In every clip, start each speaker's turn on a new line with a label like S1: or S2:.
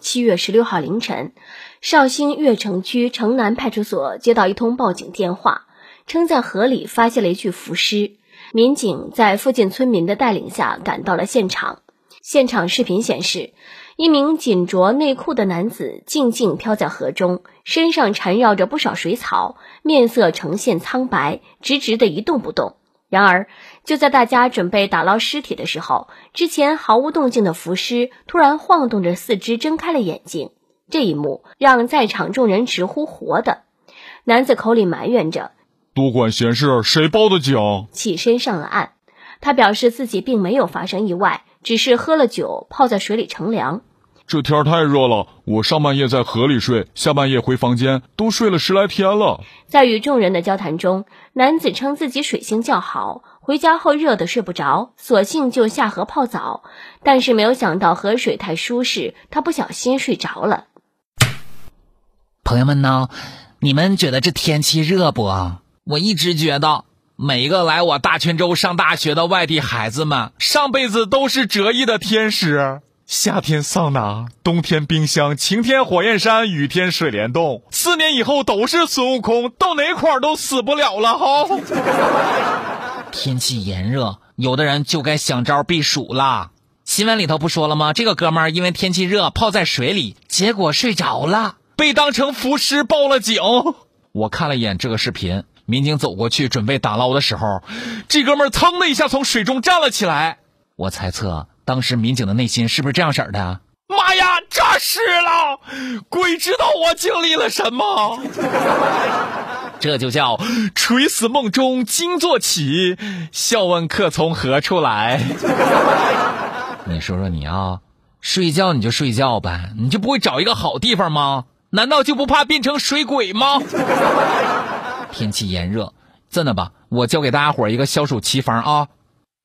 S1: 七月十六号凌晨，绍兴越城区城南派出所接到一通报警电话，称在河里发现了一具浮尸。民警在附近村民的带领下赶到了现场。现场视频显示，一名仅着内裤的男子静静漂在河中，身上缠绕着不少水草，面色呈现苍白，直直的一动不动。然而，就在大家准备打捞尸体的时候，之前毫无动静的浮尸突然晃动着四肢，睁开了眼睛。这一幕让在场众人直呼“活的”。男子口里埋怨着：“
S2: 多管闲事，谁报的警？”
S1: 起身上了岸。他表示自己并没有发生意外，只是喝了酒，泡在水里乘凉。
S2: 这天太热了，我上半夜在河里睡，下半夜回房间，都睡了十来天了。
S1: 在与众人的交谈中，男子称自己水性较好，回家后热得睡不着，索性就下河泡澡。但是没有想到河水太舒适，他不小心睡着了。
S3: 朋友们呢？你们觉得这天气热不？我一直觉得，每一个来我大泉州上大学的外地孩子们，上辈子都是折翼的天使。夏天桑拿，冬天冰箱，晴天火焰山，雨天水帘洞，四年以后都是孙悟空，到哪块都死不了了哈。天气炎热，有的人就该想招避暑啦。新闻里头不说了吗？这个哥们儿因为天气热泡在水里，结果睡着了，被当成浮尸报了警。我看了一眼这个视频，民警走过去准备打捞的时候，这哥们儿噌的一下从水中站了起来。我猜测。当时民警的内心是不是这样式儿的？妈呀，诈尸了！鬼知道我经历了什么。这就叫垂死梦中惊坐起，笑问客从何处来。你说说你啊，睡觉你就睡觉呗，你就不会找一个好地方吗？难道就不怕变成水鬼吗？天气炎热，真的吧？我教给大家伙一个消暑奇方啊。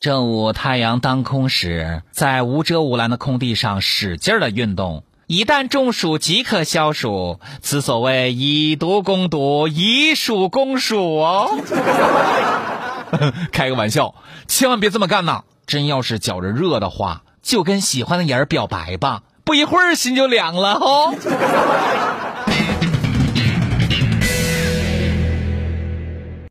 S3: 正午太阳当空时，在无遮无拦的空地上使劲的运动，一旦中暑即可消暑。此所谓以毒攻毒，以暑攻暑哦。开个玩笑，千万别这么干呐！真要是觉着热的话，就跟喜欢的人表白吧，不一会儿心就凉了哦。